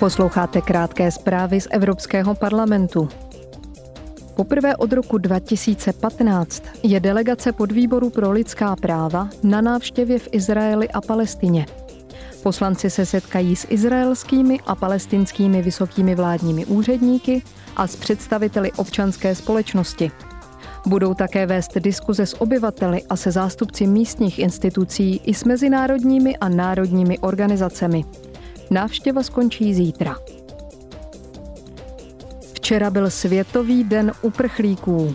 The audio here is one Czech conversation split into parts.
Posloucháte krátké zprávy z Evropského parlamentu. Poprvé od roku 2015 je delegace podvýboru pro lidská práva na návštěvě v Izraeli a Palestině. Poslanci se setkají s izraelskými a palestinskými vysokými vládními úředníky a s představiteli občanské společnosti. Budou také vést diskuze s obyvateli a se zástupci místních institucí i s mezinárodními a národními organizacemi. Návštěva skončí zítra. Včera byl Světový den uprchlíků.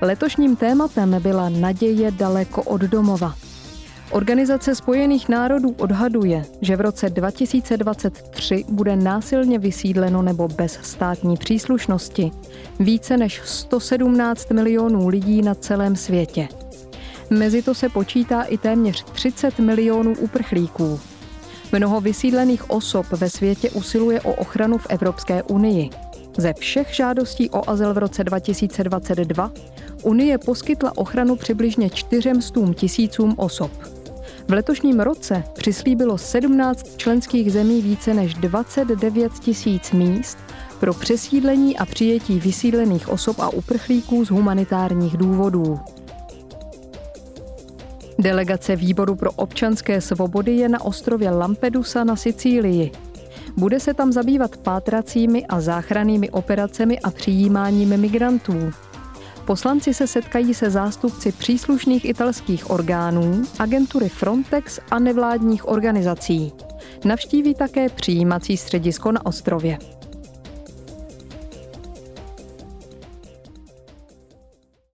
Letošním tématem byla naděje daleko od domova. Organizace spojených národů odhaduje, že v roce 2023 bude násilně vysídleno nebo bez státní příslušnosti více než 117 milionů lidí na celém světě. Mezi to se počítá i téměř 30 milionů uprchlíků. Mnoho vysídlených osob ve světě usiluje o ochranu v Evropské unii. Ze všech žádostí o azyl v roce 2022 Unie poskytla ochranu přibližně 400 tisícům osob. V letošním roce přislíbilo 17 členských zemí více než 29 tisíc míst pro přesídlení a přijetí vysídlených osob a uprchlíků z humanitárních důvodů. Delegace Výboru pro občanské svobody je na ostrově Lampedusa na Sicílii. Bude se tam zabývat pátracími a záchrannými operacemi a přijímáním migrantů. Poslanci se setkají se zástupci příslušných italských orgánů, agentury Frontex a nevládních organizací. Navštíví také přijímací středisko na ostrově.